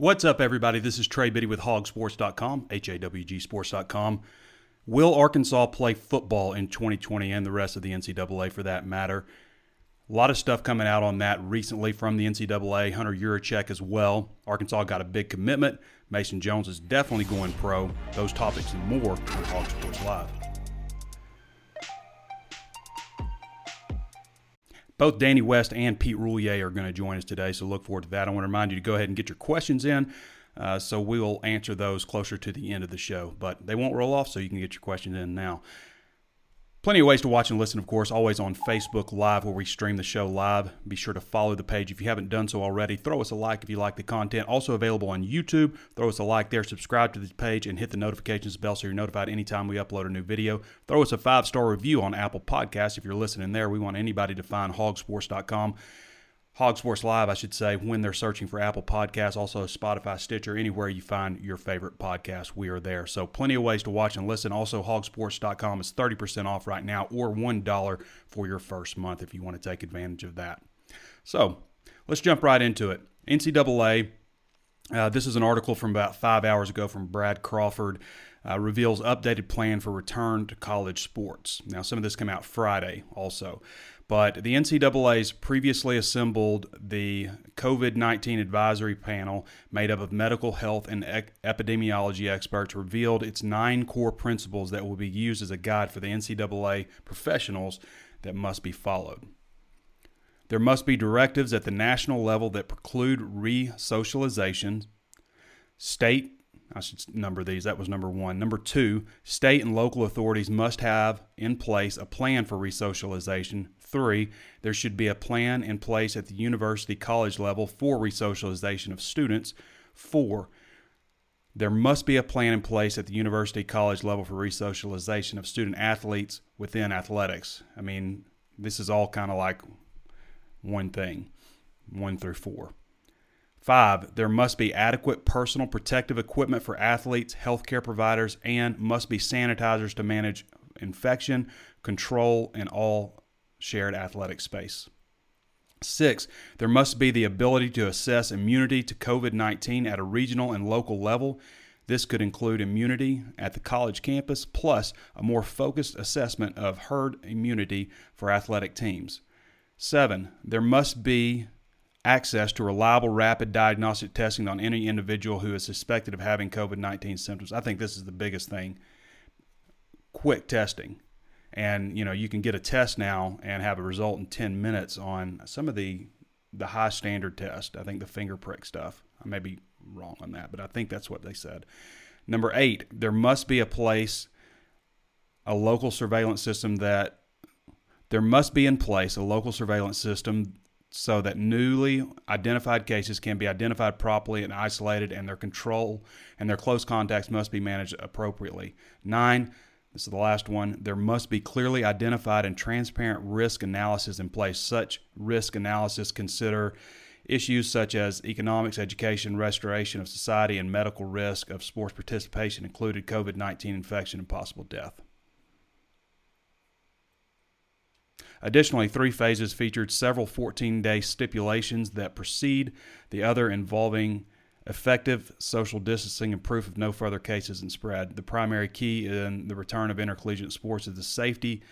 What's up, everybody? This is Trey Biddy with hawgsports.com, H-A-W-G sports.com. Will Arkansas play football in 2020 and the rest of the NCAA for that matter? A lot of stuff coming out on that recently from the NCAA, Hunter Yurachek as well. Arkansas got a big commitment. Mason Jones is definitely going pro. Those topics and more on Hog Sports Live. Both Danny West and Pete Roulier are going to join us today, so look forward to that. I want to remind you to go ahead and get your questions in. Uh, so we will answer those closer to the end of the show, but they won't roll off, so you can get your questions in now. Plenty of ways to watch and listen, of course, always on Facebook Live where we stream the show live. Be sure to follow the page if you haven't done so already. Throw us a like if you like the content. Also available on YouTube. Throw us a like there, subscribe to the page, and hit the notifications bell so you're notified anytime we upload a new video. Throw us a five star review on Apple Podcasts if you're listening there. We want anybody to find hawgsports.com Hog Sports Live, I should say, when they're searching for Apple Podcasts, also Spotify, Stitcher, anywhere you find your favorite podcast, we are there. So plenty of ways to watch and listen. Also, hawgsports.com is 30% off right now or $1 for your first month if you want to take advantage of that. So let's jump right into it. NCAA, uh, this is an article from about five hours ago from Brad Crawford. Uh, reveals updated plan for return to college sports. Now, some of this came out Friday also. But the NCAA's previously assembled the COVID 19 advisory panel, made up of medical health and epidemiology experts, revealed its nine core principles that will be used as a guide for the NCAA professionals that must be followed. There must be directives at the national level that preclude re socialization. State I should number these. That was number one. Number two, state and local authorities must have in place a plan for resocialization. Three, there should be a plan in place at the university college level for resocialization of students. Four, there must be a plan in place at the university college level for resocialization of student athletes within athletics. I mean, this is all kind of like one thing, one through four. Five, there must be adequate personal protective equipment for athletes, healthcare providers, and must be sanitizers to manage infection control and all shared athletic space. Six, there must be the ability to assess immunity to COVID 19 at a regional and local level. This could include immunity at the college campus, plus a more focused assessment of herd immunity for athletic teams. Seven, there must be access to reliable rapid diagnostic testing on any individual who is suspected of having COVID 19 symptoms. I think this is the biggest thing. Quick testing. And you know, you can get a test now and have a result in 10 minutes on some of the the high standard test. I think the finger prick stuff. I may be wrong on that, but I think that's what they said. Number 8, there must be a place a local surveillance system that there must be in place a local surveillance system so that newly identified cases can be identified properly and isolated, and their control and their close contacts must be managed appropriately. Nine, this is the last one, there must be clearly identified and transparent risk analysis in place. Such risk analysis consider issues such as economics, education, restoration of society, and medical risk of sports participation, included COVID 19 infection and possible death. Additionally, three phases featured several 14 day stipulations that precede the other involving effective social distancing and proof of no further cases and spread. The primary key in the return of intercollegiate sports is the safety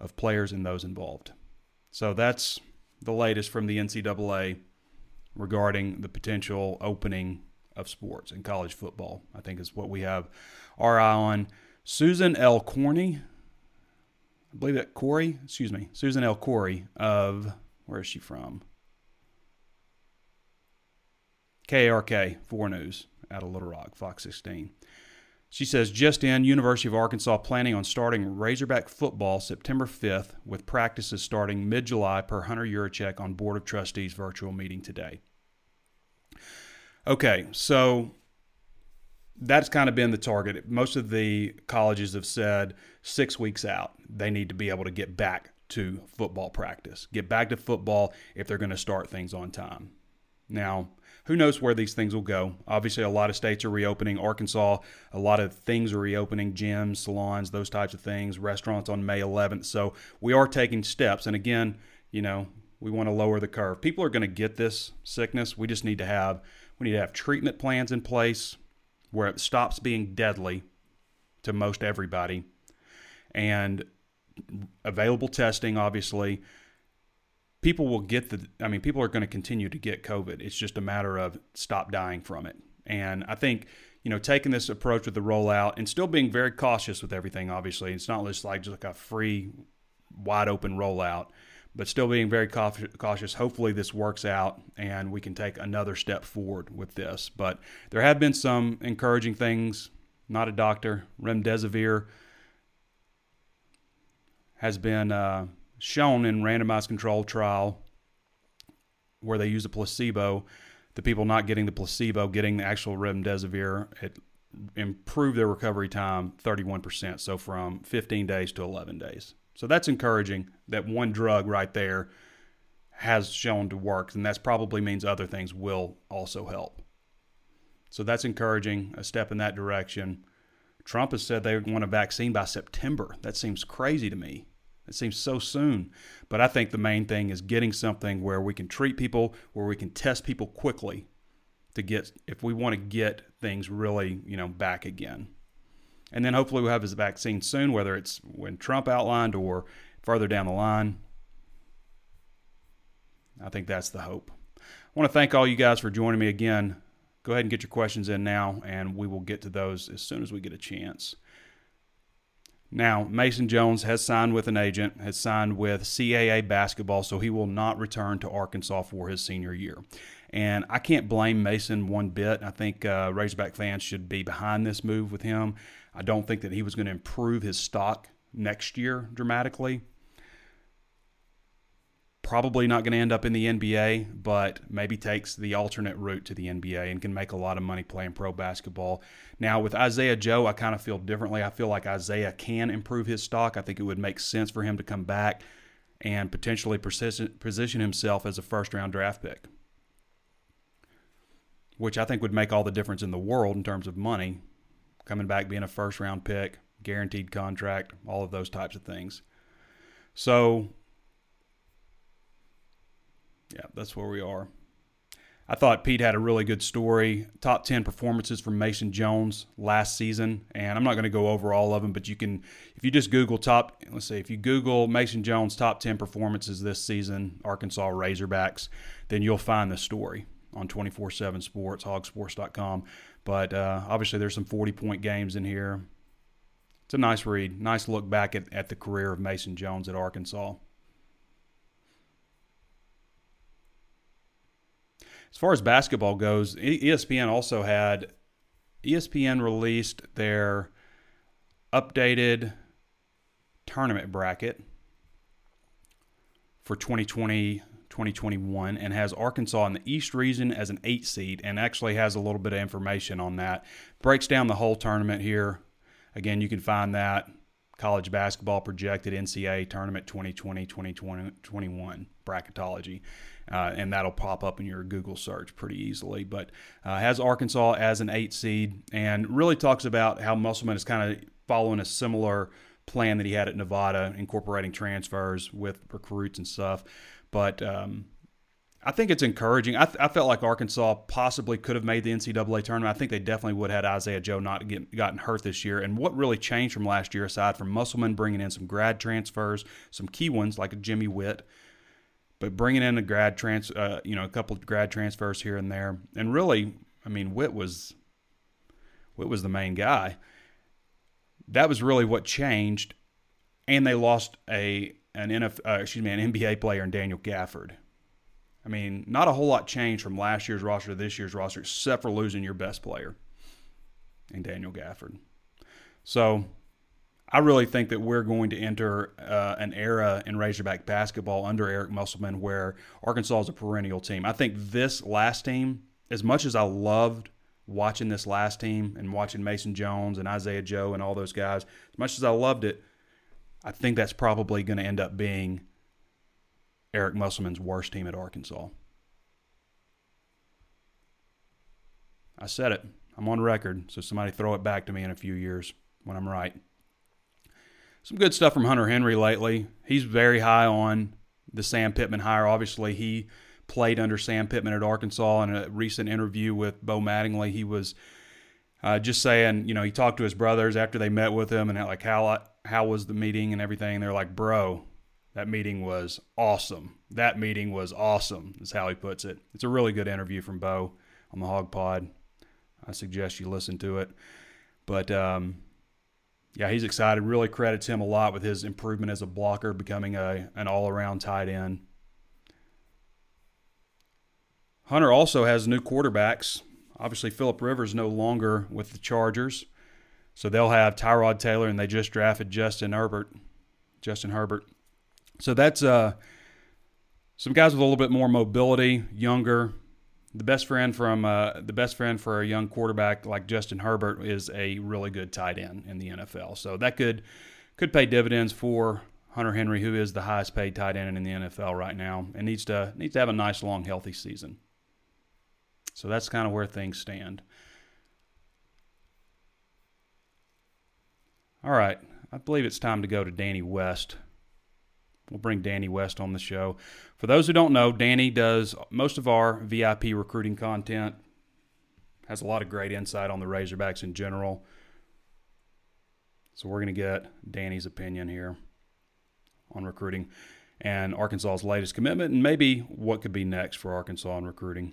of players and those involved. So that's the latest from the NCAA regarding the potential opening of sports in college football. I think is what we have our eye on. Susan L. Corney, I believe that Corey, excuse me, Susan L. Corey of, where is she from? KARK 4 News out of Little Rock, Fox 16. She says, just in, University of Arkansas planning on starting Razorback football September 5th with practices starting mid July per Hunter Yurachek on Board of Trustees virtual meeting today. Okay, so that's kind of been the target. Most of the colleges have said six weeks out, they need to be able to get back to football practice, get back to football if they're going to start things on time. Now, who knows where these things will go? Obviously, a lot of states are reopening. Arkansas, a lot of things are reopening gyms, salons, those types of things, restaurants on May 11th. So we are taking steps. And again, you know, we want to lower the curve. People are going to get this sickness. We just need to have we need to have treatment plans in place where it stops being deadly to most everybody and available testing obviously people will get the i mean people are going to continue to get covid it's just a matter of stop dying from it and i think you know taking this approach with the rollout and still being very cautious with everything obviously it's not just like just like a free wide open rollout but still being very cautious. Hopefully, this works out and we can take another step forward with this. But there have been some encouraging things. Not a doctor. Remdesivir has been uh, shown in randomized controlled trial where they use a placebo. The people not getting the placebo, getting the actual remdesivir, it improved their recovery time 31%. So from 15 days to 11 days. So that's encouraging that one drug right there has shown to work, and that probably means other things will also help. So that's encouraging, a step in that direction. Trump has said they want a vaccine by September. That seems crazy to me. It seems so soon. But I think the main thing is getting something where we can treat people, where we can test people quickly to get if we want to get things really, you know, back again. And then hopefully we'll have his vaccine soon, whether it's when Trump outlined or further down the line. I think that's the hope. I want to thank all you guys for joining me again. Go ahead and get your questions in now, and we will get to those as soon as we get a chance. Now, Mason Jones has signed with an agent, has signed with CAA basketball, so he will not return to Arkansas for his senior year. And I can't blame Mason one bit. I think uh, Razorback fans should be behind this move with him. I don't think that he was going to improve his stock next year dramatically. Probably not going to end up in the NBA, but maybe takes the alternate route to the NBA and can make a lot of money playing pro basketball. Now, with Isaiah Joe, I kind of feel differently. I feel like Isaiah can improve his stock. I think it would make sense for him to come back and potentially position himself as a first round draft pick, which I think would make all the difference in the world in terms of money coming back being a first round pick, guaranteed contract, all of those types of things. So, yeah, that's where we are. I thought Pete had a really good story. Top 10 performances from Mason Jones last season. And I'm not going to go over all of them, but you can, if you just Google top, let's see, if you Google Mason Jones top 10 performances this season, Arkansas Razorbacks, then you'll find the story on 24 7 Sports, hawgsports.com. But uh, obviously, there's some 40 point games in here. It's a nice read, nice look back at, at the career of Mason Jones at Arkansas. As far as basketball goes, ESPN also had ESPN released their updated tournament bracket for 2020 2021 and has Arkansas in the East region as an eight seed and actually has a little bit of information on that. Breaks down the whole tournament here. Again, you can find that college basketball projected NCAA tournament 2020 2021 bracketology. Uh, and that'll pop up in your Google search pretty easily. But uh, has Arkansas as an eight seed and really talks about how Musselman is kind of following a similar plan that he had at Nevada, incorporating transfers with recruits and stuff. But um, I think it's encouraging. I, th- I, felt like Arkansas possibly could have made the NCAA tournament. I think they definitely would have had Isaiah Joe not get, gotten hurt this year. And what really changed from last year, aside from Musselman bringing in some grad transfers, some key ones like Jimmy Whitt, but bringing in a grad trans, uh, you know, a couple of grad transfers here and there, and really, I mean, Whitt was Whitt was the main guy. That was really what changed, and they lost a an uh, excuse me, an NBA player in Daniel Gafford. I mean, not a whole lot changed from last year's roster to this year's roster, except for losing your best player in Daniel Gafford. So I really think that we're going to enter uh, an era in Razorback basketball under Eric Musselman where Arkansas is a perennial team. I think this last team as much as I loved watching this last team and watching Mason Jones and Isaiah Joe and all those guys, as much as I loved it, I think that's probably going to end up being Eric Musselman's worst team at Arkansas. I said it. I'm on record, so somebody throw it back to me in a few years when I'm right. Some good stuff from Hunter Henry lately. He's very high on the Sam Pittman hire. Obviously, he played under Sam Pittman at Arkansas. In a recent interview with Bo Mattingly, he was uh, just saying, you know, he talked to his brothers after they met with him and like how how was the meeting and everything. They're like, bro, that meeting was awesome. That meeting was awesome. Is how he puts it. It's a really good interview from Bo on the Hog Pod. I suggest you listen to it. But um, yeah, he's excited. Really credits him a lot with his improvement as a blocker, becoming a an all around tight end. Hunter also has new quarterbacks. Obviously, Philip Rivers no longer with the Chargers, so they'll have Tyrod Taylor, and they just drafted Justin Herbert. Justin Herbert. So that's uh, some guys with a little bit more mobility, younger, the best friend from uh, the best friend for a young quarterback like Justin Herbert is a really good tight end in the NFL. So that could could pay dividends for Hunter Henry, who is the highest paid tight end in the NFL right now, and needs to needs to have a nice long healthy season. So that's kind of where things stand. All right, I believe it's time to go to Danny West. We'll bring Danny West on the show. For those who don't know, Danny does most of our VIP recruiting content, has a lot of great insight on the Razorbacks in general. So we're going to get Danny's opinion here on recruiting and Arkansas's latest commitment and maybe what could be next for Arkansas in recruiting.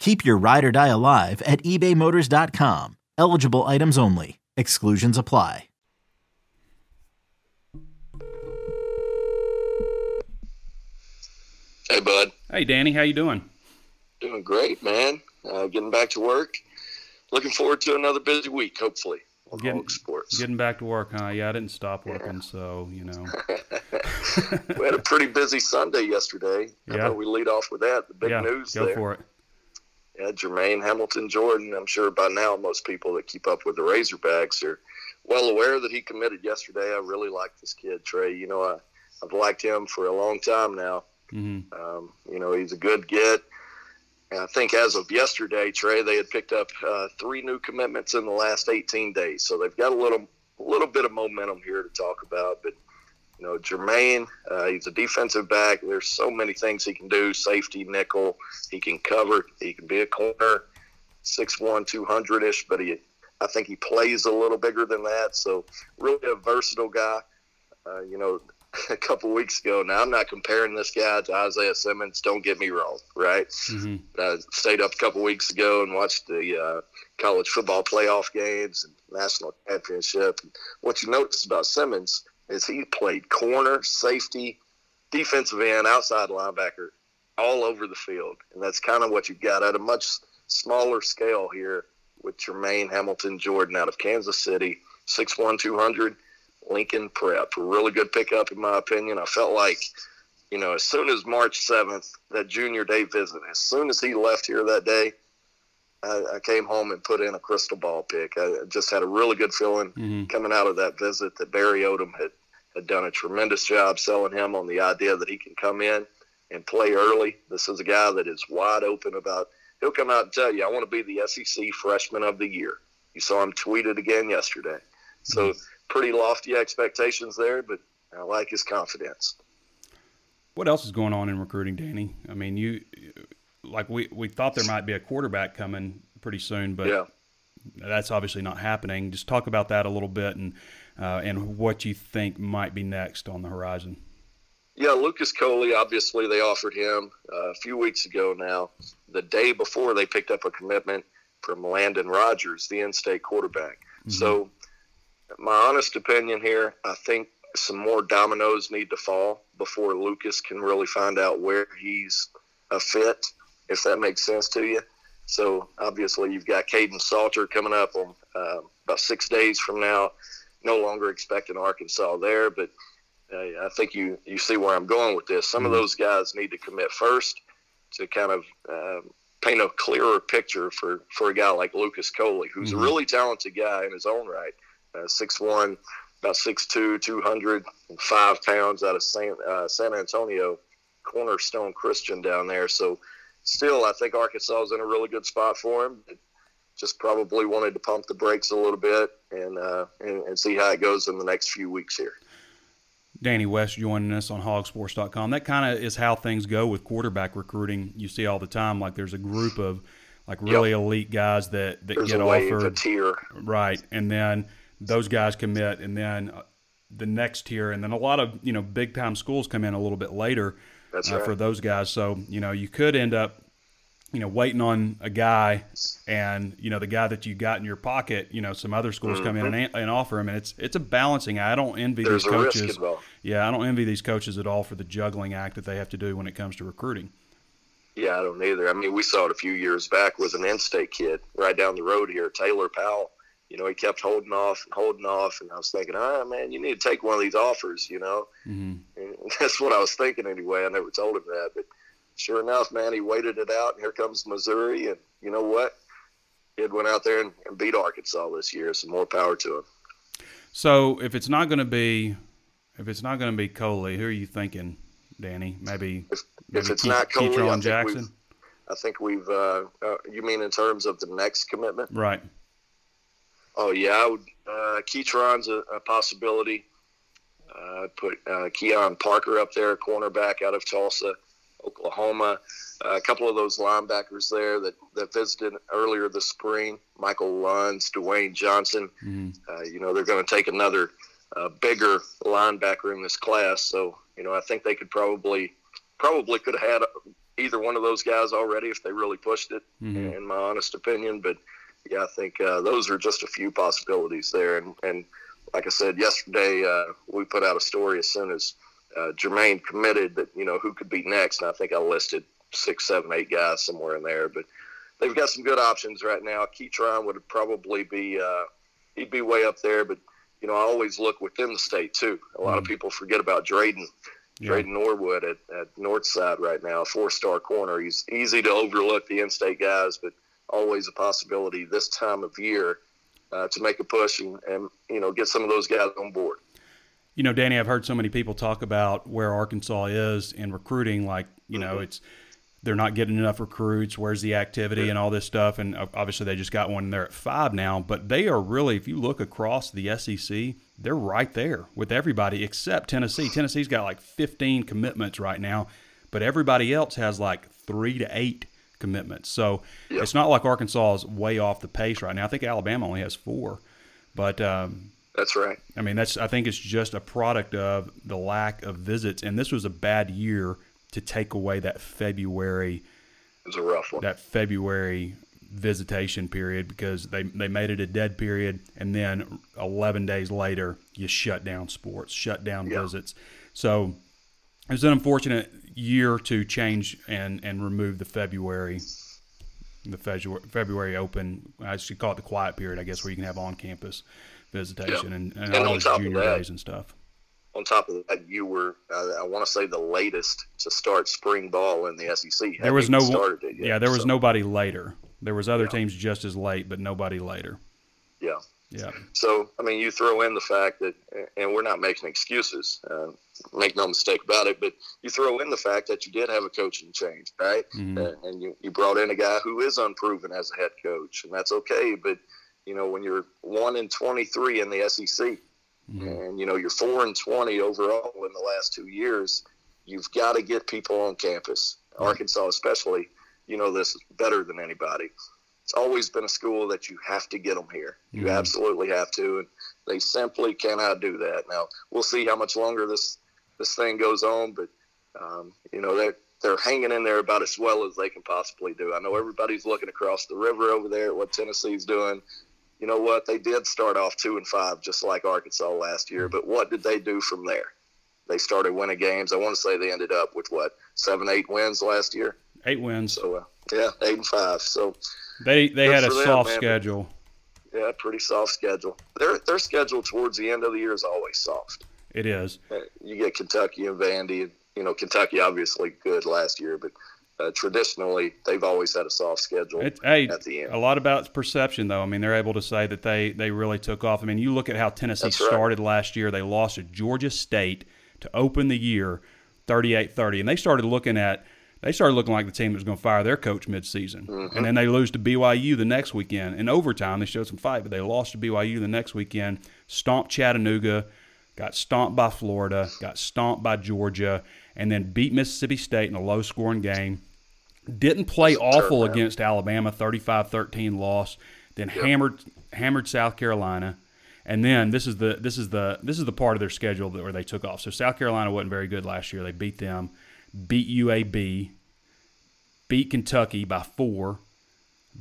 Keep your ride or die alive at ebaymotors.com. Eligible items only. Exclusions apply. Hey, bud. Hey, Danny, how you doing? Doing great, man. Uh, getting back to work. Looking forward to another busy week, hopefully, on Getting- Hog Sports. Getting back to work, huh? Yeah, I didn't stop working, so you know. we had a pretty busy Sunday yesterday. I Yeah. know we lead off with that. The big yeah, news go there. for it. Yeah, Jermaine Hamilton Jordan. I'm sure by now most people that keep up with the Razorbacks are well aware that he committed yesterday. I really like this kid, Trey. You know, I, I've liked him for a long time now. hmm Um, you know, he's a good get. And I think as of yesterday, Trey, they had picked up uh, three new commitments in the last 18 days. So they've got a little, a little bit of momentum here to talk about. But you know, Jermaine, uh, he's a defensive back. There's so many things he can do: safety, nickel. He can cover. He can be a corner. 6'1", 200 ish, but he, I think he plays a little bigger than that. So really a versatile guy. Uh, you know, a couple weeks ago. Now I'm not comparing this guy to Isaiah Simmons. Don't get me wrong, right? hmm I stayed up a couple weeks ago and watched the uh, college football playoff games and national championship. And what you notice about Simmons is he played corner, safety, defensive end, outside linebacker, all over the field, and that's kind of what you got at a much smaller scale here with Jermaine Hamilton Jordan out of Kansas City, 6'1", 200. Lincoln Prep. A really good pickup, in my opinion. I felt like, you know, as soon as March 7th, that junior day visit, as soon as he left here that day, I, I came home and put in a crystal ball pick. I just had a really good feeling mm-hmm. coming out of that visit that Barry Odom had, done a tremendous job selling him on the idea that he can come in and play early. This is a guy that is wide open about. He'll come out and tell you, "I want to be the SEC Freshman of the Year." You saw him tweet it again yesterday. So mm-hmm. pretty lofty expectations there, but I like his confidence. What else is going on in recruiting, Danny? I mean, you like we we thought there might be a quarterback coming pretty soon, but yeah. that's obviously not happening. Just talk about that a little bit and uh, and what you think might be next on the horizon. Yeah, Lucas Coley. Obviously, they offered him uh, a few weeks ago now. The day before they picked up a commitment from Landon Rogers, the in-state quarterback. Mm-hmm. So, my honest opinion here, I think some more dominoes need to fall before Lucas can really find out where he's a fit, if that makes sense to you. So, obviously, you've got Caden Salter coming up on uh, about six days from now. No longer expecting Arkansas there, but uh, I think you you see where I'm going with this. Some mm-hmm. of those guys need to commit first to kind of um, paint a clearer picture for, for a guy like Lucas Coley, who's mm-hmm. a really talented guy in his own right. Uh, 6'1", about 6'2", 205 pounds out of San, uh, San Antonio, cornerstone Christian down there. So still, I think Arkansas is in a really good spot for him. Just probably wanted to pump the brakes a little bit and, uh, and, and see how it goes in the next few weeks here. Danny West joining us on hawgsports.com. That kind of is how things go with quarterback recruiting. You see all the time, like there's a group of like really yep. elite guys that, that there's get offered. A tier. Right. And then those guys commit, and then uh, the next tier, and then a lot of, you know, big time schools come in a little bit later uh, right. for those guys. So, you know, you could end up you know, waiting on a guy and, you know, the guy that you got in your pocket, you know, some other schools mm-hmm. come in and, mm-hmm. and, offer him. And it's, it's a balancing. I don't envy There's these coaches. Yeah. I don't envy these coaches at all for the juggling act that they have to do when it comes to recruiting. Yeah, I don't either. I mean, we saw it a few years back with an in-state kid right down the road here, Taylor Powell. You know, he kept holding off and holding off, and I was thinking, ah, man, you need to take one of these offers. You know, mm-hmm. that's what I was thinking anyway. I never told him that, but sure enough, man, he waited it out, and here comes Missouri, and you know what? Kid went out there and, and beat Arkansas this year. Some more power to him. So if it's not going to be, if it's not going to be Coley, who are you thinking, Danny? Maybe if, maybe if it's Ke- not Coley, Ketron I think Jackson. We've, I think we've. Uh, uh, you mean in terms of the next commitment? Right. Oh yeah, I would. Uh, Ketron's a, a possibility. Uh, put uh, Keon Parker up there, cornerback out of Tulsa. Oklahoma. Uh, a couple of those linebackers there that, that visited earlier this spring, Michael Lunds, Dwayne Johnson. Mm-hmm. Uh, you know, they're going to take another uh, bigger linebacker in this class. So, you know, I think they could probably probably could have had either one of those guys already if they really pushed it, mm-hmm. in my honest opinion. But yeah, I think uh, those are just a few possibilities there. And, and like I said yesterday, uh, we put out a story as soon as – uh, Jermaine committed that you know who could be next, and I think I listed six, seven, eight guys somewhere in there. But they've got some good options right now. Ketron would probably be uh, he'd be way up there, but you know I always look within the state too. A lot mm. of people forget about Dreyden. Yeah. Dreyden Norwood at, at Northside right now, four star corner. He's easy to overlook the in state guys, but always a possibility this time of year uh, to make a push and, and you know get some of those guys on board you know, Danny, I've heard so many people talk about where Arkansas is in recruiting. Like, you know, mm-hmm. it's they're not getting enough recruits. Where's the activity and all this stuff? And obviously, they just got one They're at five now. But they are really, if you look across the SEC, they're right there with everybody except Tennessee. Tennessee's got like 15 commitments right now, but everybody else has like three to eight commitments. So yep. it's not like Arkansas is way off the pace right now. I think Alabama only has four. But um, that's right. I mean, that's I think it's just a product of the lack of visits, and this was a bad year to take away that February. It was a rough one. That February visitation period because they they made it a dead period, and then 11 days later you shut down sports, shut down yeah. visits. So it was an unfortunate year to change and and remove the February the February February open. I should call it the quiet period, I guess, where you can have on campus visitation and, and, And all on those junior that- days and stuff. On top of that, you were, uh, I want to say, the latest to start spring ball in the SEC. There was no Hadn't started it yet, yeah, there was so, nobody later. There was other Yeah. teams just as late, but nobody later. Yeah. Yeah, So, I mean, you throw in the fact that, and we're not making excuses, uh, make no mistake about it, but you throw in the fact that you did have a coaching change, right? Mhm. Uh, and you, you brought in a guy who is unproven as a head coach, and that's okay. But, you know, when you're 1 and 23 in the SEC, Mhm. and, you know, you're 4 and 20 overall in the last two years, you've got to get people on campus. Arkansas, especially, you know this better than anybody it's always been a school that you have to get them here. You Mhm. absolutely have to, and they simply cannot do that. Now we'll see how much longer this this thing goes on, but um, you know they're they're hanging in there about as well as they can possibly do. I know everybody's looking across the river over there at what Tennessee's doing. You know what? They did start off two and five, just like Arkansas last year. But what did they do from there? They started winning games. I want to say they ended up with what seven, eight wins last year. eight wins. So uh, yeah, eight and five. So They they had a for them, soft schedule. Yeah, pretty soft schedule. Their their schedule towards the end of the year is always soft. It is. Uh, You get Kentucky and Vandy, and you know Kentucky obviously good last year, but uh, traditionally they've always had a soft schedule It, hey, at the end. a lot about perception, though. I mean, they're able to say that they they really took off. I mean, you look at how Tennessee right. started last year. They lost to Georgia State to open the year, 38-30, and they started looking at they started looking like the team that was going to fire their coach midseason. Mm-hmm. And then they lose to BYU the next weekend. In overtime, they showed some fight, but they lost to BYU the next weekend. Stomped Chattanooga, got stomped by Florida, got stomped by Georgia, and then beat Mississippi State in a low-scoring game. Didn't play awful against Alabama, 35-13 loss. Then hammered hammered South Carolina. And then this is the this is the this is the part of their schedule that where they took off. So South Carolina wasn't very good last year. They beat them, beat UAB, beat Kentucky by four,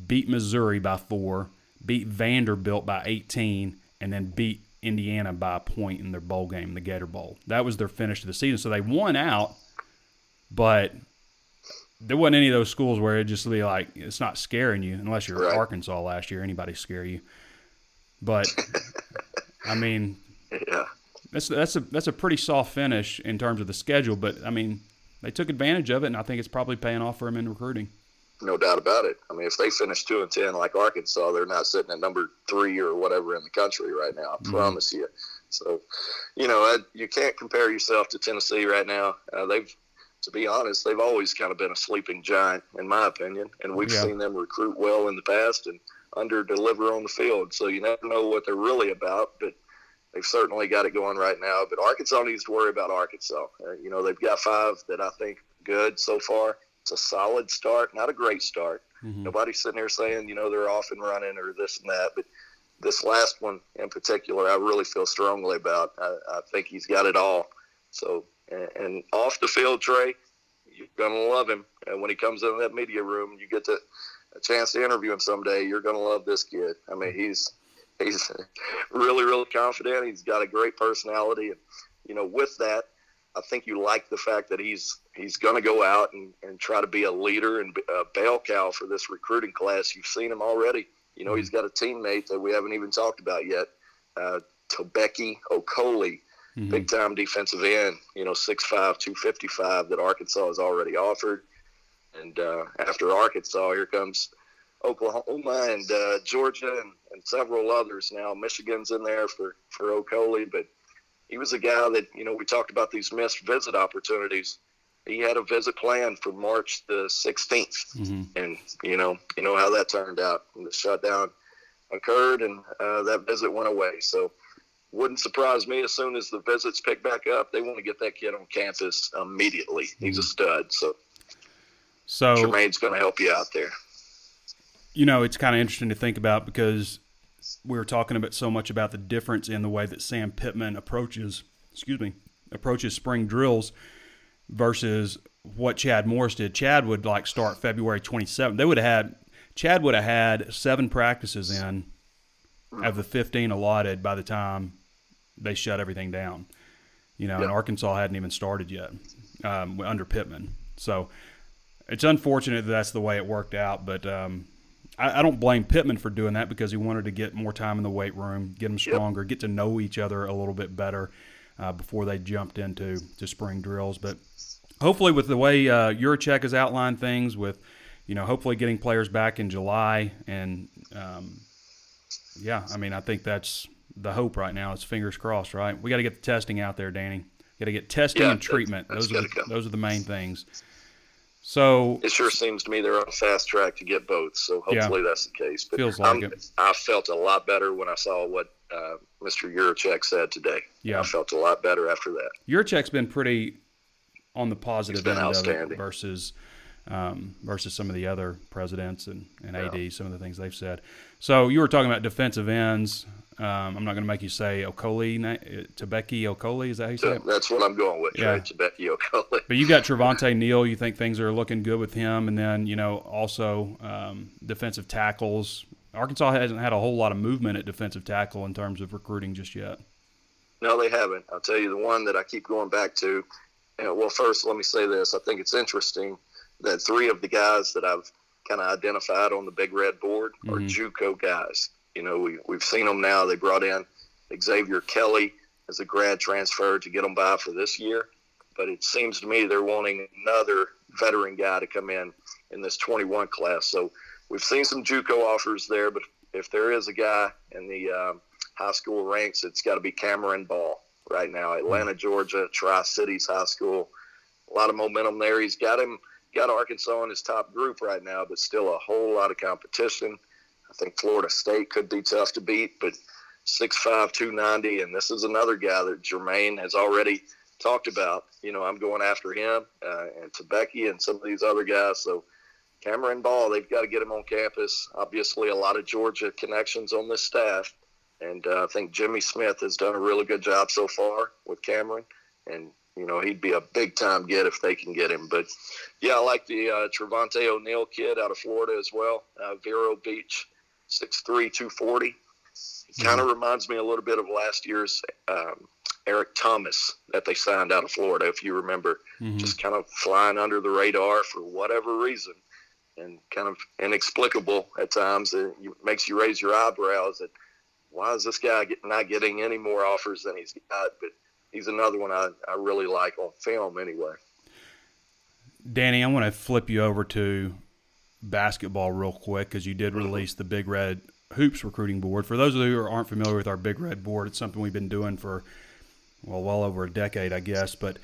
beat Missouri by four, beat Vanderbilt by 18, and then beat Indiana by a point in their bowl game, the Gator Bowl. That was their finish of the season. So they won out, but there wasn't any of those schools where it just be like it's not scaring you unless you're Right. Arkansas last year. Anybody scare you? But I mean, yeah, that's that's a that's a pretty soft finish in terms of the schedule. But I mean, they took advantage of it, and I think it's probably paying off for them in recruiting. no doubt about it. I mean, if they finish two and ten like Arkansas, they're not sitting at number three or whatever in the country right now. I promise you. So, you know, uh, you can't compare yourself to Tennessee right now. Uh, they've, to be honest, they've always kind of been a sleeping giant, in my opinion, and we've Yeah. seen them recruit well in the past and under deliver on the field. So you never know what they're really about, but they've certainly got it going right now. But Arkansas needs to worry about Arkansas. Uh, you know, they've got five that I think good so far. It's a solid start, not a great start. Nobody's sitting there saying, you know, they're off and running or this and that. But this last one in particular, I really feel strongly about. I, I think he's got it all. So, and, and off the field, Trey, you're gonna love him. And when he comes in that media room, you get to, a chance to interview him someday. You're gonna love this kid. I mean, he's he's really really confident. He's got a great personality, and you know, with that, I think you like the fact that he's he's going to go out and, and try to be a leader and a bell cow for this recruiting class. You've seen him already. You know, he's got a teammate that we haven't even talked about yet, uh, Tobeki Okoli, big time defensive end. You know, 6'5", 255 that Arkansas has already offered. And uh, after Arkansas, here comes Oklahoma and uh, Georgia and, and several others. Now Michigan's in there for for Okoli, but he was a guy that you know we talked about these missed visit opportunities. He had a visit planned for March the 16th, and you know you know how that turned out. The shutdown occurred, and uh, that visit went away. So wouldn't surprise me as soon as the visits pick back up. They want to get that kid on campus immediately. He's a stud, so So Jermaine's going to help you out there. You know, it's kind of interesting to think about because we were talking about so much about the difference in the way that Sam Pittman approaches, excuse me, approaches spring drills versus what Chad Morris did. Chad would like start February 27th. They would have had Chad would have had seven practices in of the 15 allotted by the time they shut everything down. You know, and Arkansas hadn't even started yet um, under Pittman. So it's unfortunate that that's the way it worked out, but um, I, I, don't blame Pittman for doing that because he wanted to get more time in the weight room, get them stronger, yep. get to know each other a little bit better uh, before they jumped into to spring drills. But hopefully, with the way uh, Yurachek has outlined things, with you know, hopefully getting players back in July, and um, yeah, I mean, I think that's the hope right now. It's fingers crossed, right? We got to get the testing out there, Danny. Got to get testing yeah, and treatment. Those are the, those are the main things. So it sure seems to me they're on a fast track to get both. So hopefully yeah, that's the case. But feels like it. I felt a lot better when I saw what uh, Mr. Yurachek said today. Yeah, I felt a lot better after that. Yurachek's been pretty on the positive end of it versus um, versus some of the other presidents and, and yeah. AD, some of the things they've said. So you were talking about defensive ends. Um, I'm not going to make you say Okoli, Tebeki Okoli. Is that how you say it? That's what I'm going with. Yeah, right? Tebeki Okoli. But you got Trevante Neal. You think things are looking good with him, and then you know also um, defensive tackles. Arkansas hasn't had a whole lot of movement at defensive tackle in terms of recruiting just yet. No, they haven't. I'll tell you the one that I keep going back to. You know, well, first, let me say this. I think it's interesting that three of the guys that I've kind of identified on the big red board mm-hmm. are JUCO guys. You know, we, we've seen them now. They brought in Xavier Kelly as a grad transfer to get them by for this year. But it seems to me they're wanting another veteran guy to come in in this 21 class. So we've seen some JUCO offers there, but if there is a guy in the um, high school ranks, it's got to be Cameron Ball right now. Atlanta, Georgia, Tri Cities High School. A lot of momentum there. He's got him, got Arkansas in his top group right now, but still a whole lot of competition. I think Florida State could be tough to beat, but 6'5", 290, and this is another guy that Jermaine has already talked about. You know, I'm going after him uh, and Tebeki and some of these other guys. So Cameron Ball, they've got to get him on campus. Obviously, a lot of Georgia connections on this staff, and uh, I think Jimmy Smith has done a really good job so far with Cameron. And you know, he'd be a big time get if they can get him. But yeah, I like the uh, Trevante O'Neal kid out of Florida as well, uh, Vero Beach 6'3", 240. Kind of mm-hmm. reminds me a little bit of last year's um, Eric Thomas that they signed out of Florida, if you remember, mm-hmm. just kind of flying under the radar for whatever reason, and kind of inexplicable at times. It makes you raise your eyebrows at why is this guy get, not getting any more offers than he's got? But he's another one I, I really like on film anyway. Danny, I want to flip you over to basketball real quick because you did release the Big Red Hoops recruiting board. For those of you who aren't familiar with our Big Red board, it's something we've been doing for well, well over a decade, I guess. But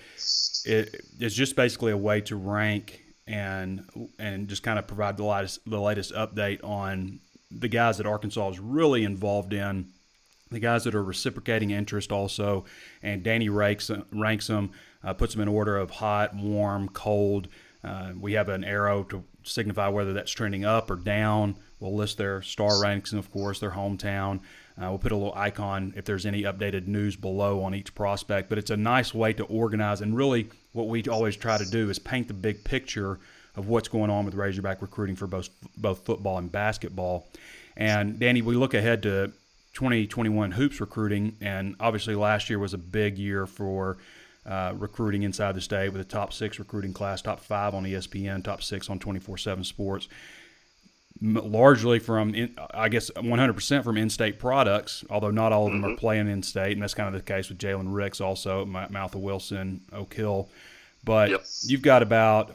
it, it's just basically a way to rank and and just kind of provide the latest the latest update on the guys that Arkansas is really involved in, the guys that are reciprocating interest also, and Danny ranks ranks them, uh, puts them in order of hot, warm, cold. Uh, we have an arrow to signify whether that's trending up or down. We'll list their star ranks and, of course, their hometown. Uh, we'll put a little icon if there's any updated news below on each prospect. But it's a nice way to organize. And really, what we always try to do is paint the big picture of what's going on with Razorback recruiting for both both football and basketball. And Danny, we look ahead to 2021 hoops recruiting, and obviously last year was a big year for uh, recruiting inside the state with a top six recruiting class, top five on ESPN, top six on 24 7 sports. largely from, in, I guess, 100% from in state products, although not all of them mm-hmm. are playing in state. And that's kind of the case with Jalen Ricks, also, Mouth of Wilson, Oak Hill. But yep. you've got about,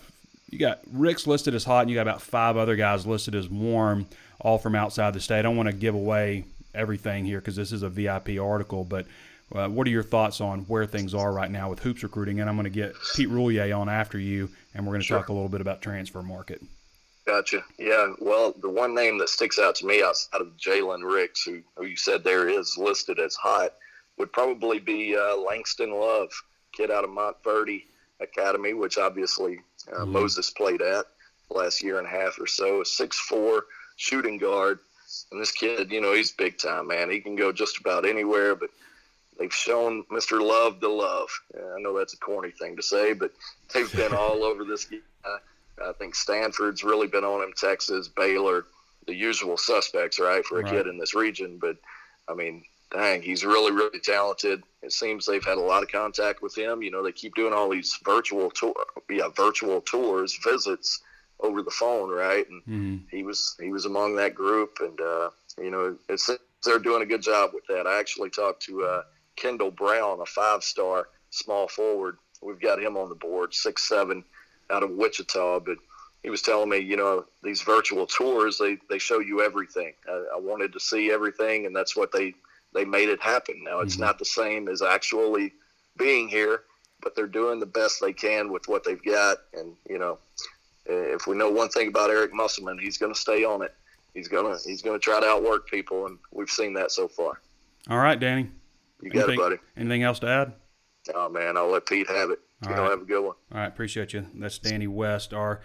you got Ricks listed as hot, and you got about five other guys listed as warm, all from outside the state. I don't want to give away everything here because this is a VIP article, but uh, what are your thoughts on where things are right now with hoops recruiting? And I'm going to get Pete Roulier on after you, and we're going to sure. talk a little bit about transfer market. Gotcha. Yeah. Well, the one name that sticks out to me outside of Jalen Ricks, who, who you said there is listed as hot, would probably be uh, Langston Love, kid out of Montverde Academy, which obviously uh, mm-hmm. Moses played at last year and a half or so. A six-four shooting guard. And this kid, you know, he's big time, man. He can go just about anywhere, but – they've shown Mr. Love the love. I know that's a corny thing to say, but they've been all over this guy. I think Stanford's really been on him, Texas, Baylor, the usual suspects, right, for a right. kid in this region. But, I mean, dang, he's really, really talented. It seems they've had a lot of contact with him. You know, they keep doing all these virtual tour, yeah, virtual tours, visits over the phone, right? And mm-hmm. he was he was among that group, and uh, you know, it's they're doing a good job with that. I actually talked to uh, Kendall Brown, a five star small forward. We've got him on the board, six seven, out of Wichita, but he was telling me, you know, these virtual tours, they, they show you everything. I, I wanted to see everything, and that's what they, they made it happen. Now, it's mm-hmm. not the same as actually being here, but they're doing the best they can with what they've got. And, you know, if we know one thing about Eric Musselman, he's going to stay on it. He's gonna he's gonna try to outwork people, and we've seen that so far. All right, Danny. You got anything, it, buddy. Anything else to add? Oh man, I'll let Pete have it. All you right. know, have a good one. All right, appreciate you. That's Danny West, our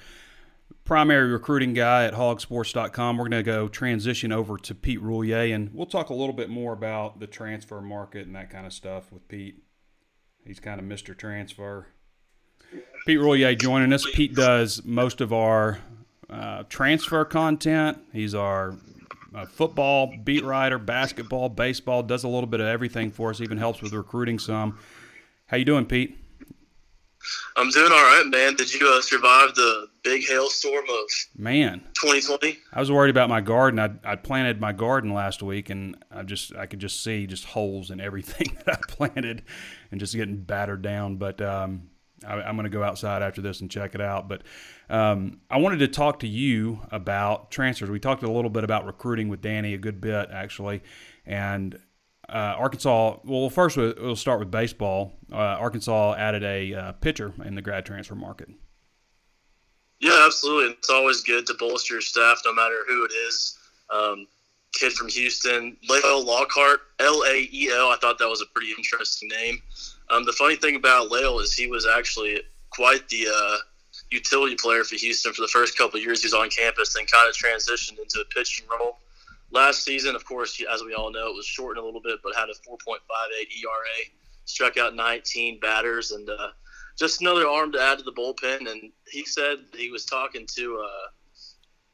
primary recruiting guy at hawgsports.com. We're going to go transition over to Pete Roulier, and we'll talk a little bit more about the transfer market and that kind of stuff with Pete. He's kind of Mr. Transfer. Pete Roulier joining us. Pete does most of our uh, transfer content. He's our uh, football beat writer, basketball, baseball, does a little bit of everything for us, even helps with recruiting some. How you doing, Pete? I'm doing all right, man. Did you uh, survive the big hailstorm of man 2020? I was worried about my garden. I I planted my garden last week, and I just I could just see just holes in everything that I planted, and just getting battered down. But um, I, am going to go outside after this and check it out. But um, I wanted to talk to you about transfers. We talked a little bit about recruiting with Danny, a good bit actually, and uh, Arkansas. Well, first we'll start with baseball. Uh, Arkansas added a uh, pitcher in the grad transfer market. Yeah, absolutely. It's always good to bolster your staff, no matter who it is. Um, kid from Houston, Lael Lockhart, L A E L. I thought that was a pretty interesting name. Um, the funny thing about Lael is he was actually quite the uh, utility player for Houston for the first couple years he was on campus, then kind of transitioned into a pitching role Last season, of course, as we all know, it was shortened a little bit, but had a 4.58 ERA, struck out 19 batters, and uh, just another arm to add to the bullpen. And he said he was talking to uh,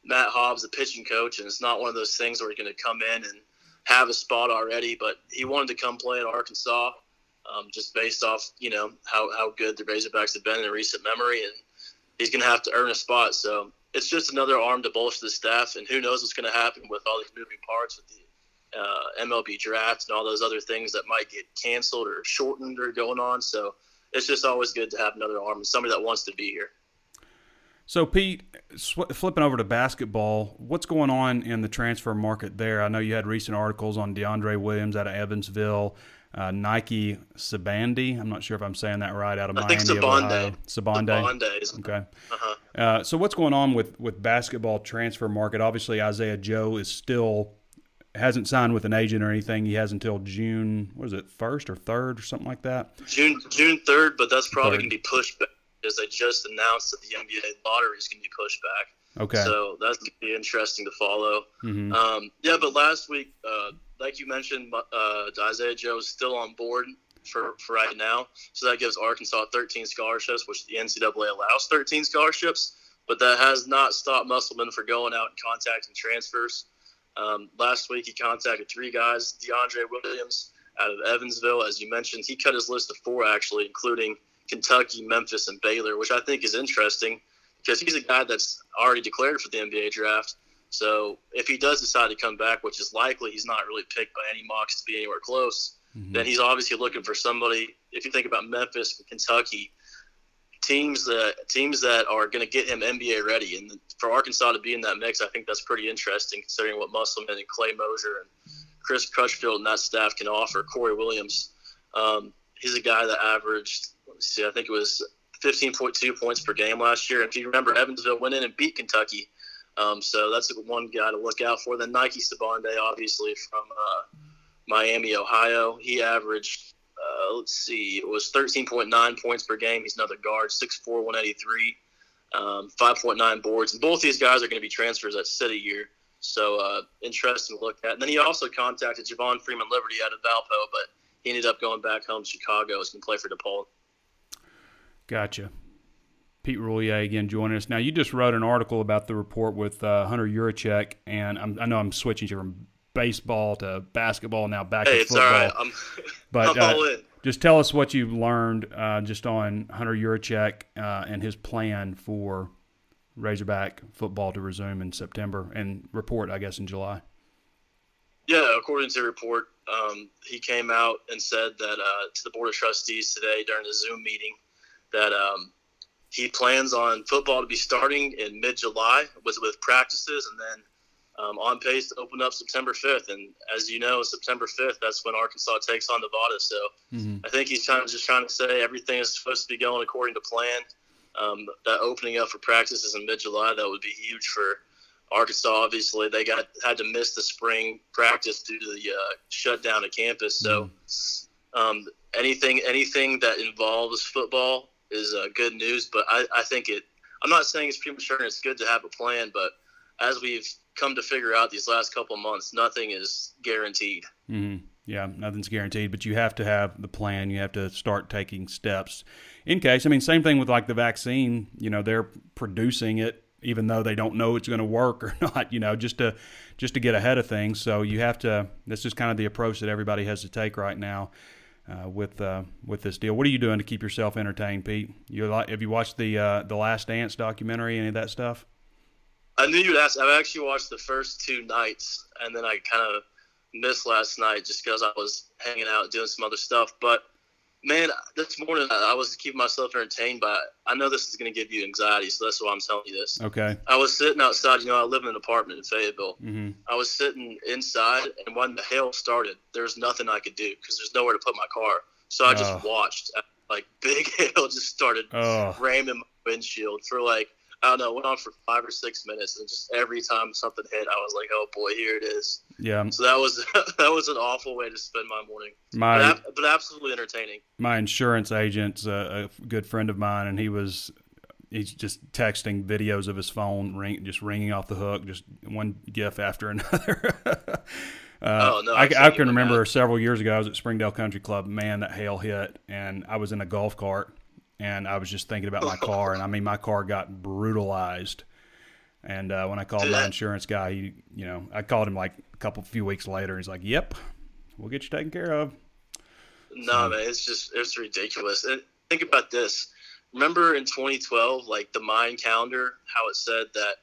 Matt Hobbs, the pitching coach, and it's not one of those things where you're going to come in and have a spot already, but he wanted to come play at Arkansas. Um, just based off, you know, how, how good the Razorbacks have been in recent memory, and he's going to have to earn a spot. So it's just another arm to bolster the staff, and who knows what's going to happen with all these moving parts with the uh, MLB draft and all those other things that might get canceled or shortened or going on. So it's just always good to have another arm and somebody that wants to be here. So, Pete, sw- flipping over to basketball, what's going on in the transfer market there? I know you had recent articles on DeAndre Williams out of Evansville uh, Nike Sibande. I'm not sure if I'm saying that right. Out of my head. I Miami, think Ohio. Sibande. Okay. Uh-huh. Uh, so what's going on with with basketball transfer market? Obviously, Isaiah Joe is still hasn't signed with an agent or anything. He has until June. What is it, first or third or something like that? June June third, but that's probably going to be pushed back because they just announced that the NBA lottery is going to be pushed back. Okay. So that's going to be interesting to follow. Mm-hmm. Um, yeah, but last week, uh, like you mentioned, uh, Isaiah Joe is still on board for, for right now. So that gives Arkansas 13 scholarships, which the NCAA allows 13 scholarships. But that has not stopped Musselman from going out and contacting transfers. Um, last week, he contacted three guys DeAndre Williams out of Evansville. As you mentioned, he cut his list to four, actually, including Kentucky, Memphis, and Baylor, which I think is interesting because he's a guy that's already declared for the NBA draft. So if he does decide to come back, which is likely, he's not really picked by any mocks to be anywhere close. Mm-hmm. Then he's obviously looking for somebody. If you think about Memphis and Kentucky, teams that teams that are going to get him NBA ready, and for Arkansas to be in that mix, I think that's pretty interesting considering what Musselman and Clay Moser and Chris Crutchfield and that staff can offer. Corey Williams, um, he's a guy that averaged. Let me see, I think it was 15.2 points per game last year. If you remember, Evansville went in and beat Kentucky. Um, so that's one guy to look out for. Then Nike Sibande, obviously from uh, Miami, Ohio. He averaged, uh, let's see, it was 13.9 points per game. He's another guard, 6'4", 183, um, 5.9 boards. And both these guys are going to be transfers at City year. So uh, interesting to look at. And then he also contacted Javon Freeman Liberty out of Valpo, but he ended up going back home to Chicago. He's going to play for DePaul. Gotcha. Pete Roulier again joining us. Now, you just wrote an article about the report with uh, Hunter Yurachek, and I'm, i know I'm switching from baseball to basketball now back hey, to football. Hey, it's all right. I'm, but, I'm all uh, in. Just tell us what you've learned uh, just on Hunter Yurachek uh, and his plan for Razorback football to resume in September and report, I guess, in July. Yeah, according to the report, um, he came out and said that uh, to the board of trustees today during the Zoom meeting that um, he plans on football to be starting in mid-July with with practices and then um, on pace to open up September 5th. And as you know, September 5th, that's when Arkansas takes on Nevada. So mm-hmm. I think he's trying, just trying to say everything is supposed to be going according to plan. Um, that opening up for practices in mid-July, that would be huge for Arkansas. Obviously, they got had to miss the spring practice due to the uh, shutdown of campus. So mm-hmm. um, anything anything that involves football is uh, good news. But I, I think it. I'm not saying it's premature and it's good to have a plan, but as we've come to figure out these last couple months, nothing is guaranteed. Mm-hmm. Yeah, nothing's guaranteed, but you have to have the plan. You have to start taking steps in case. I mean, same thing with like the vaccine. You know, they're producing it even though they don't know it's going to work or not. You know, just to just to get ahead of things. So you have to. This is kind of the approach that everybody has to take right now. Uh, with uh, with this deal, what are you doing to keep yourself entertained, Pete? You like, have you watched the uh, the Last Dance documentary? Any of that stuff? I knew you'd ask. I've actually watched the first two nights, and then I kind of missed last night just because I was hanging out doing some other stuff. But man, this morning I was keeping myself entertained, but I know this is going to give you anxiety, so that's why I'm telling you this. Okay. I was sitting outside. You know, I live in an apartment in Fayetteville. Mm-hmm. I was sitting inside, and when the hail started, there was nothing I could do because there's nowhere to put my car. So I just oh. watched. Like big hail just started oh. ramming my windshield for like I don't know, went on for five or six minutes, and just every time something hit, I was like, "Oh boy, here it is." Yeah. So that was that was an awful way to spend my morning. My, but, but absolutely entertaining. My insurance agent's a, a, good friend of mine, and he was he's just texting videos of his phone, ring, just ringing off the hook, just one gif after another. Uh, oh, no, I, I, can remember that. several years ago, I was at Springdale Country Club. Man, that hail hit, and I was in a golf cart, and I was just thinking about my car, and I mean, my car got brutalized. And uh, when I called my insurance guy, he, you know, I called him like a couple few weeks later. He's like, "Yep, we'll get you taken care of." No, so, man, it's just it's ridiculous. And think about this. Remember in 2012, like the Mayan calendar, how it said that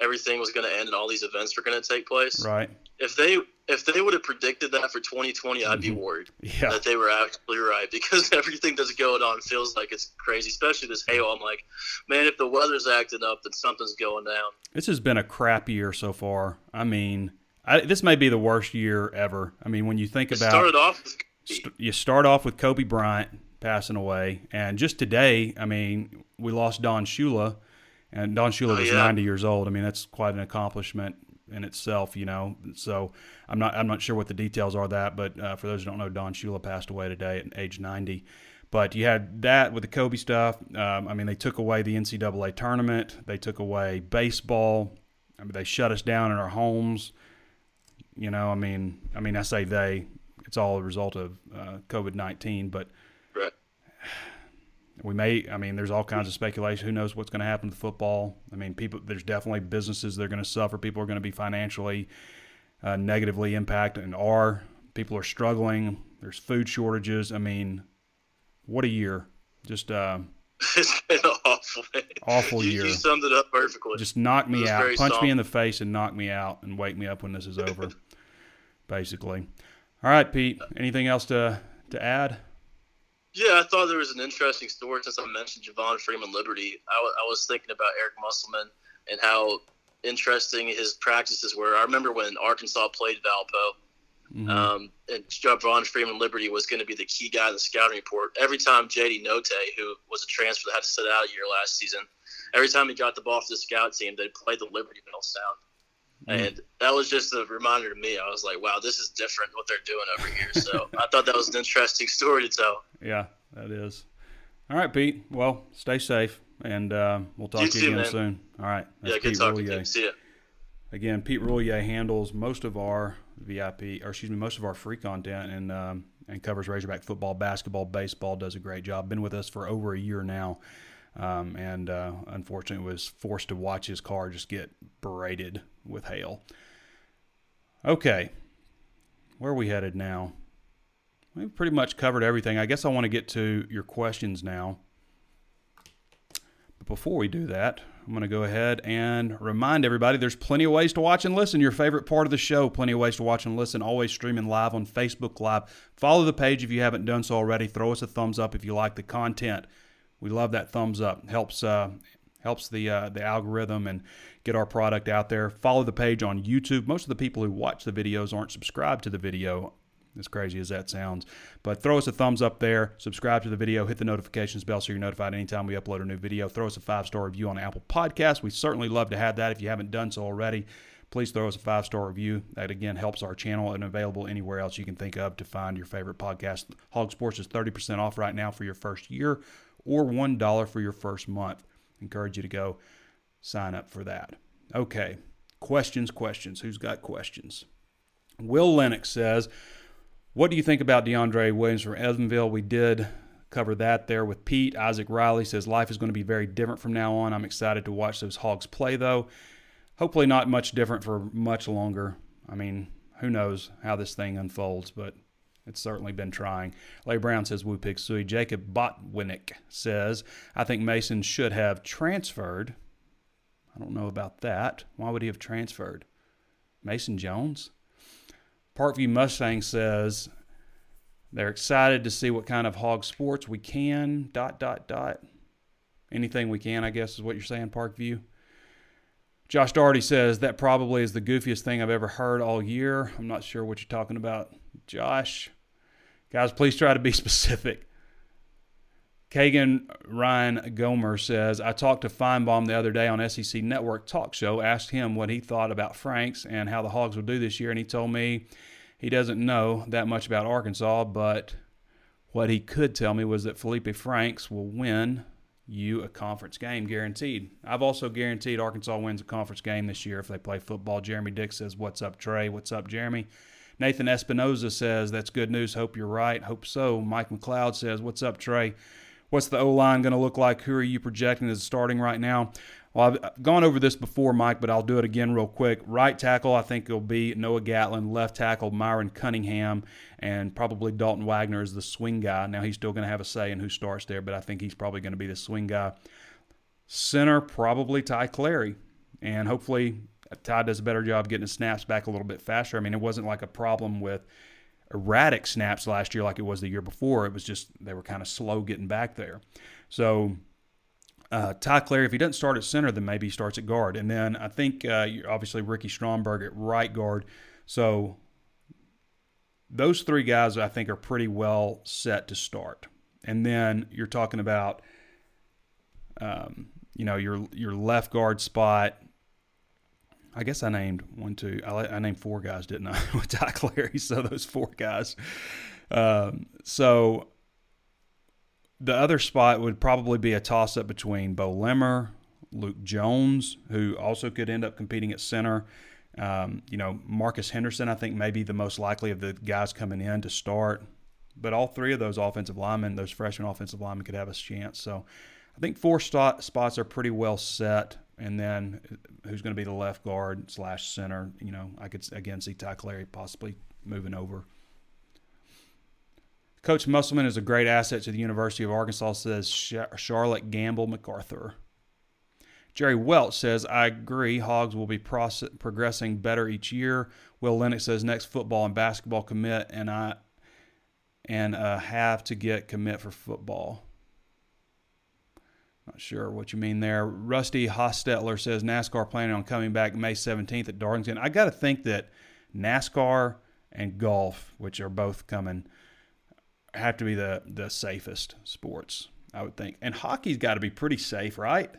everything was going to end and all these events were going to take place. Right. If they if they would have predicted that for 2020, I'd be mm-hmm. worried yeah. that they were actually right because everything that's going on feels like it's crazy, especially this hail. I'm like, man, if the weather's acting up, then something's going down. This has been a crap year so far. I mean, I, this may be the worst year ever. I mean, when you think it about started off, st- you start off with Kobe Bryant passing away, and just today, I mean, we lost Don Shula, and Don Shula oh, was yeah. 90 years old. I mean, that's quite an accomplishment in itself, you know. So I'm not I'm not sure what the details are that, but uh, for those who don't know, Don Shula passed away today at age 90. But you had that with the Kobe stuff. Um, I mean, they took away the NCAA tournament. They took away baseball. I mean, they shut us down in our homes. You know, I mean, I mean, I say they. It's all a result of uh, COVID nineteen, but right we may i mean there's all kinds of speculation. Who knows what's going to happen to football? I mean people there's definitely businesses that are going to suffer. People are going to be financially uh, negatively impacted and are. People are struggling. There's food shortages. I mean what a year. Just uh, it's been awful awful you, year. you summed it up perfectly. Just knock me out. punch soft. me in the face and knock me out and wake me up when this is over basically. All right pete anything else to to add yeah, I thought there was an interesting story since I mentioned Javon Freeman Liberty. I, w- I was thinking about Eric Musselman and how interesting his practices were. I remember when Arkansas played Valpo, mm-hmm. um, and Javon Freeman Liberty was going to be the key guy in the scouting report. Every time JD Notae, who was a transfer that had to sit out a year last season, every time he got the ball for the scout team, they played the Liberty Bell sound. Mm-hmm. And that was just a reminder to me. I was like, wow, this is different what they're doing over here. So I thought that was an interesting story to tell. Yeah, that is. All right, Pete. Well, stay safe, and uh, we'll talk you to you too, again man. soon. All right. That's yeah, good Pete talking to you. See ya. Again, Pete Roulier handles most of our VIP, or excuse me, most of our free content, and um, and covers Razorback football, basketball, baseball. Does a great job. Been with us for over a year now. Um, and uh, unfortunately was forced to watch his car just get berated with hail. Okay, where are we headed now? We've pretty much covered everything. I guess I want to get to your questions now. But before we do that, I'm going to go ahead and remind everybody there's plenty of ways to watch and listen. Your favorite part of the show, plenty of ways to watch and listen. Always streaming live on Facebook Live. Follow the page if you haven't done so already. Throw us a thumbs up if you like the content. We love that thumbs up. Helps uh, helps the uh, the algorithm and get our product out there. Follow the page on YouTube. Most of the people who watch the videos aren't subscribed to the video as crazy as that sounds. But throw us a thumbs up there, subscribe to the video, hit the notifications bell so you're notified anytime we upload a new video. Throw us a five star review on Apple Podcasts. We certainly love to have that. If you haven't done so already, please throw us a five star review. That again helps our channel and available anywhere else you can think of to find your favorite podcast. Hog Sports is 30% off right now for your first year or $1 for your first month. Encourage you to go sign up for that. Okay, questions, questions. Who's got questions? Will Lennox says, what do you think about DeAndre Williams from Evansville? We did cover that there with Pete. Isaac Riley says life is going to be very different from now on. I'm excited to watch those Hogs play, though. Hopefully, not much different for much longer. I mean, who knows how this thing unfolds, but it's certainly been trying. Larry Brown says Woo Pig Sooie. Jacob Botwinick says, I think Mason should have transferred. I don't know about that. Why would he have transferred? Mason Jones? Parkview Mustang says they're excited to see what kind of hog sports we can. Dot dot dot. Anything we can, I guess, is what you're saying, Parkview. Josh Doherty says that probably is the goofiest thing I've ever heard all year. I'm not sure what you're talking about, Josh. Guys, please try to be specific. Kagan Ryan Gomer says, I talked to Finebaum the other day on SEC Network Talk Show, asked him what he thought about Franks and how the Hogs will do this year, and he told me he doesn't know that much about Arkansas, but what he could tell me was that Felipe Franks will win you a conference game guaranteed. I've also guaranteed Arkansas wins a conference game this year if they play football. Jeremy Dick says, What's up, Trey? What's up, Jeremy? Nathan Espinoza says, That's good news. Hope you're right. Hope so. Mike McLeod says, What's up, Trey? What's the O line going to look like? Who are you projecting as starting right now? Well, I've gone over this before, Mike, but I'll do it again real quick. Right tackle, I think it'll be Noah Gatlin. Left tackle, Myron Cunningham, and probably Dalton Wagner is the swing guy. Now, he's still going to have a say in who starts there, but I think he's probably going to be the swing guy. Center, probably Ty Clary. And hopefully, Ty does a better job getting his snaps back a little bit faster. I mean, it wasn't like a problem with erratic snaps last year like it was the year before. It was just they were kind of slow getting back there. So uh, Ty Clary, if he doesn't start at center, then maybe he starts at guard. And then I think uh, obviously Ricky Stromberg at right guard. So those three guys I think are pretty well set to start. And then you're talking about, um, you know, your your left guard spot. I guess I named one, two. I, I named four guys, didn't I? With Ty Clary, so those four guys. Um, so the other spot would probably be a toss up between Beaux Limmer, Luke Jones, who also could end up competing at center. Um, you know, Marcus Henderson, I think, may be the most likely of the guys coming in to start. But all three of those offensive linemen, those freshman offensive linemen, could have a chance. So I think four spots are pretty well set and then who's going to be the left guard slash center. You know, I could again see Ty Clary possibly moving over. Coach Musselman is a great asset to the University of Arkansas, says Charlotte Gamble MacArthur. Jerry Welch says, I agree. Hogs will be process- progressing better each year. Will Lennox says, next football and basketball commit, and I and uh, have to get commit for football. Not sure what you mean there. Rusty Hostetler says NASCAR planning on coming back May 17th at Darlington. I got to think that NASCAR and golf, which are both coming, have to be the the safest sports, I would think. And hockey's got to be pretty safe, right?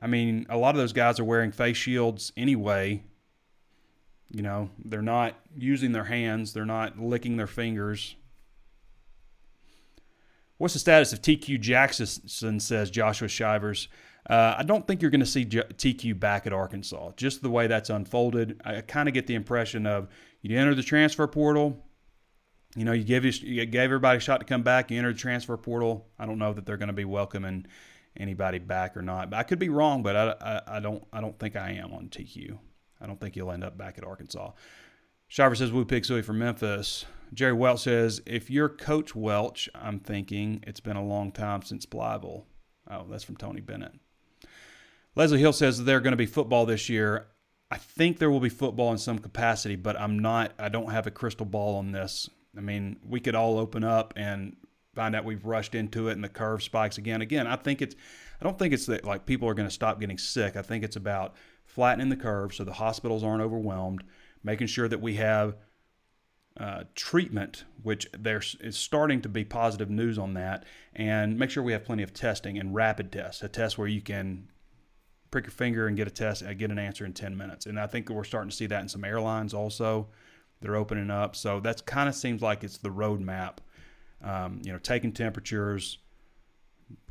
I mean, a lot of those guys are wearing face shields anyway. You know, they're not using their hands, they're not licking their fingers. What's the status of TQ Jackson, says Joshua Shivers. Uh, I don't think you're going to see J- TQ back at Arkansas. Just the way that's unfolded, I kind of get the impression of you enter the transfer portal. You know, you give you gave everybody a shot to come back. You enter the transfer portal. I don't know that they're going to be welcoming anybody back or not. But I could be wrong. But I, I, I don't I don't think I am on TQ. I don't think he'll end up back at Arkansas. Shiver says Woo Pig Sooie from Memphis. Jerry Welch says, if you're Coach Welch, I'm thinking it's been a long time since Blytheville. Oh, that's from Tony Bennett. Leslie Hill says there are going to be football this year. I think there will be football in some capacity, but I'm not. I don't have a crystal ball on this. I mean, we could all open up and find out we've rushed into it and the curve spikes again. Again, I think it's. I don't think it's that like people are going to stop getting sick. I think it's about flattening the curve so the hospitals aren't overwhelmed, making sure that we have uh, treatment, which there is starting to be positive news on that, and make sure we have plenty of testing and rapid tests, a test where you can prick your finger and get a test, uh, get an answer in 10 minutes. And I think we're starting to see that in some airlines also. They're opening up. So that's kind of seems like it's the roadmap. Um, you know, taking temperatures,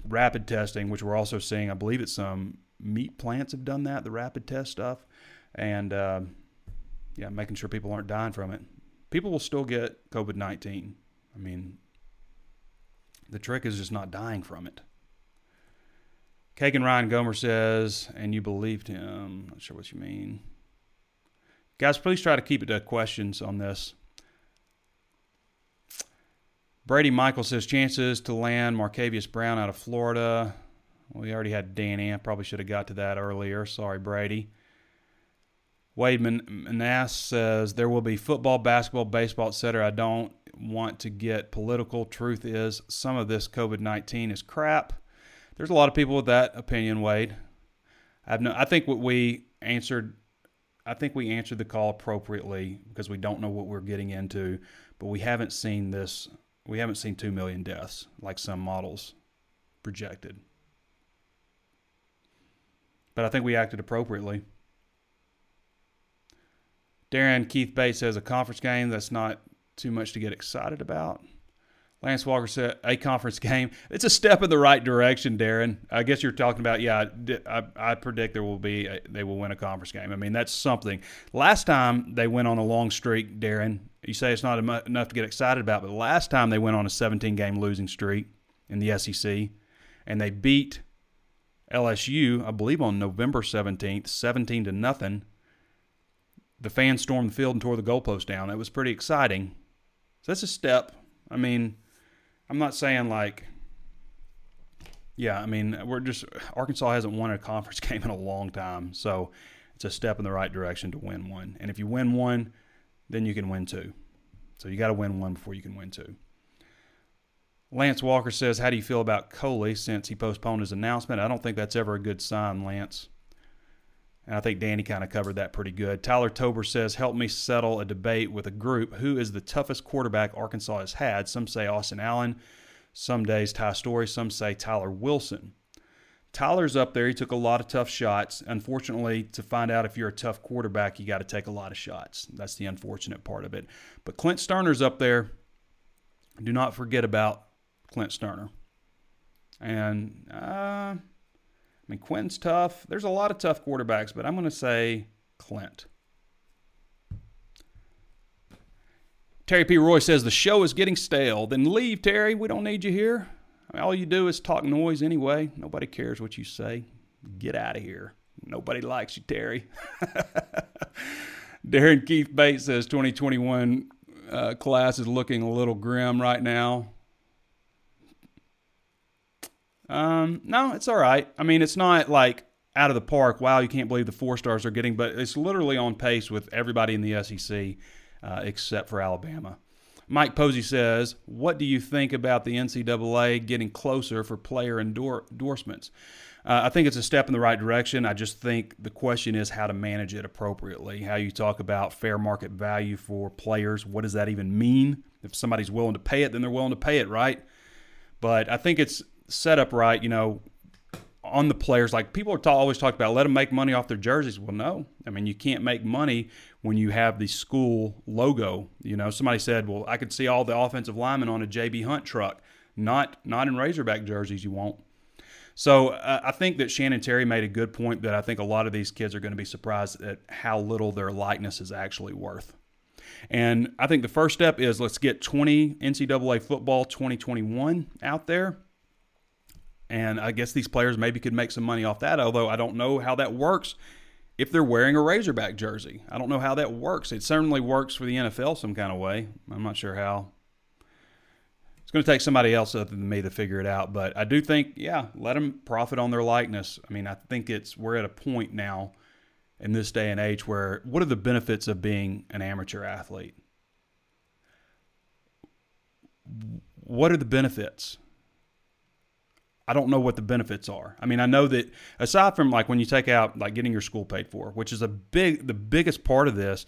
rapid testing, which we're also seeing. I believe it's some meat plants have done that, the rapid test stuff, and uh, yeah, making sure people aren't dying from it. People will still get COVID 19. I mean, the trick is just not dying from it. Kagan Ryan Gomer says, and you believed him. Not sure what you mean. Guys, please try to keep it to questions on this. Brady Michael says chances to land Marcavius Brown out of Florida. We already had Danny. I probably should have got to that earlier. Sorry, Brady. Wade Manass says there will be football, basketball, baseball, etc. I don't want to get political. Truth is, some of this COVID 19 is crap there's a lot of people with that opinion, Wade. I've no, I think what we answered, I think we answered the call appropriately because we don't know what we're getting into, but we haven't seen this. We haven't seen two million deaths like some models projected. But I think we acted appropriately. Darren Keith Bates says a conference game that's not too much to get excited about. Lance Walker said a conference game. It's a step in the right direction, Darren. I guess you're talking about. Yeah, I, I predict there will be. A, they will win a conference game. I mean, that's something. Last time they went on a long streak, Darren. You say it's not enough to get excited about, but last time they went on a 17 game losing streak in the SEC, and they beat LSU, I believe, on November 17th, 17 to nothing. The fans stormed the field and tore the goalpost down. It was pretty exciting. So that's a step. I mean I'm not saying like, yeah, I mean, we're just, Arkansas hasn't won a conference game in a long time. So it's a step in the right direction to win one. And if you win one, then you can win two. So you got to win one before you can win two. Lance Walker says, How do you feel about Coley since he postponed his announcement? I don't think that's ever a good sign, Lance. And I think Danny kind of covered that pretty good. Tyler Tober says, Help me settle a debate with a group. Who is the toughest quarterback Arkansas has had? Some say Austin Allen, some days Ty Storey, some say Tyler Wilson. Tyler's up there. He took a lot of tough shots. Unfortunately, to find out if you're a tough quarterback, you got to take a lot of shots. That's the unfortunate part of it. But Clint Stoerner's up there. Do not forget about Clint Stoerner. And uh, mean, Quinn's tough. There's a lot of tough quarterbacks, but I'm going to say Clint. Terry P. Roy says the show is getting stale. Then leave, Terry. We don't need you here. I mean, all you do is talk noise anyway. Nobody cares what you say. Get out of here. Nobody likes you, Terry. Darren Keith Bates says 2021 uh, class is looking a little grim right now. Um, no, it's all right. I mean, it's not like out of the park. Wow, you can't believe the four stars are getting, but it's literally on pace with everybody in the SEC uh, except for Alabama. Mike Posey says, What do you think about the NCAA getting closer for player endor- endorsements? Uh, I think it's a step in the right direction. I just think the question is how to manage it appropriately. How you talk about fair market value for players. What does that even mean? If somebody's willing to pay it, then they're willing to pay it, right? But I think it's set up right, you know, on the players. Like people are ta- always talk about, let them make money off their jerseys. Well, no, I mean you can't make money when you have the school logo. You know, somebody said, well, I could see all the offensive linemen on a JB Hunt truck. Not not in Razorback jerseys, you won't. So uh, I think that Shannon Terry made a good point that I think a lot of these kids are going to be surprised at how little their likeness is actually worth. And I think the first step is let's get 20 NCAA football 2021 out there. And I guess these players maybe could make some money off that, although I don't know how that works if they're wearing a Razorback jersey. I don't know how that works. It certainly works for the NFL some kind of way. I'm not sure how. It's going to take somebody else other than me to figure it out. But I do think, yeah, let them profit on their likeness. I mean, I think it's we're at a point now in this day and age where what are the benefits of being an amateur athlete? What are the benefits? I don't know what the benefits are. I mean, I know that aside from like when you take out like getting your school paid for, which is a big the biggest part of this,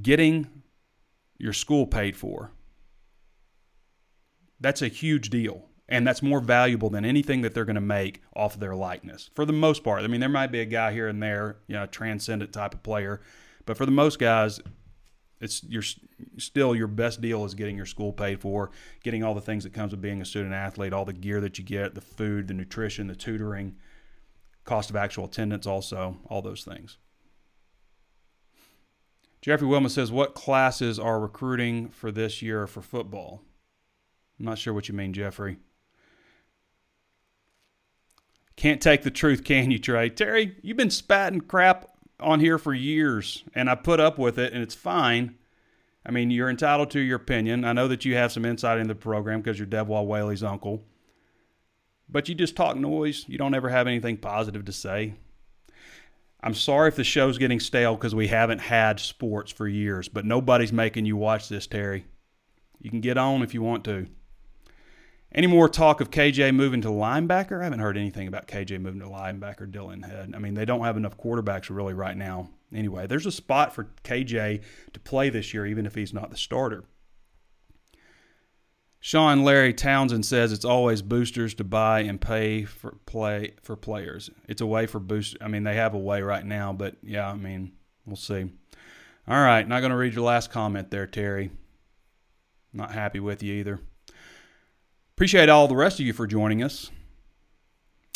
getting your school paid for. That's a huge deal. And that's more valuable than anything that they're going to make off of their likeness. For the most part. I mean, there might be a guy here and there, you know, transcendent type of player, but for the most guys, it's your still your best deal is getting your school paid for, getting all the things that comes with being a student athlete, all the gear that you get, the food, the nutrition, the tutoring, cost of actual attendance, also all those things. Jeffrey Wilma says, "What classes are recruiting for this year for football?" I'm not sure what you mean, Jeffrey. Can't take the truth, can you, Trey? Terry, you've been spatting crap on here for years, and I put up with it, and it's fine. I mean, you're entitled to your opinion. I know that you have some insight into the program because you're Devwah Whaley's uncle. But you just talk noise. You don't ever have anything positive to say. I'm sorry if the show's getting stale because we haven't had sports for years, but nobody's making you watch this, Terry. You can get on if you want to. Any more talk of KJ moving to linebacker? I haven't heard anything about KJ moving to linebacker, Dylan Head. I mean, they don't have enough quarterbacks really right now. Anyway, there's a spot for KJ to play this year, even if he's not the starter. Sean Larry Townsend says it's always boosters to buy and pay for play for players. It's a way for boost. I mean, they have a way right now, but yeah, I mean, we'll see. All right, not going to read your last comment there, Terry. Not happy with you either. Appreciate all the rest of you for joining us.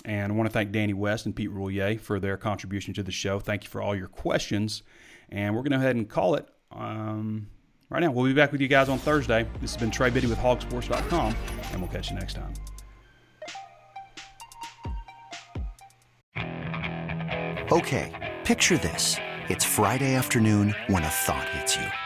And I want to thank Danny West and Pete Roulier for their contribution to the show. Thank you for all your questions. And we're going to go ahead and call it um, right now. We'll be back with you guys on Thursday. This has been Trey Biddy with hawgsports.com, and we'll catch you next time. Okay, picture this. It's Friday afternoon when a thought hits you.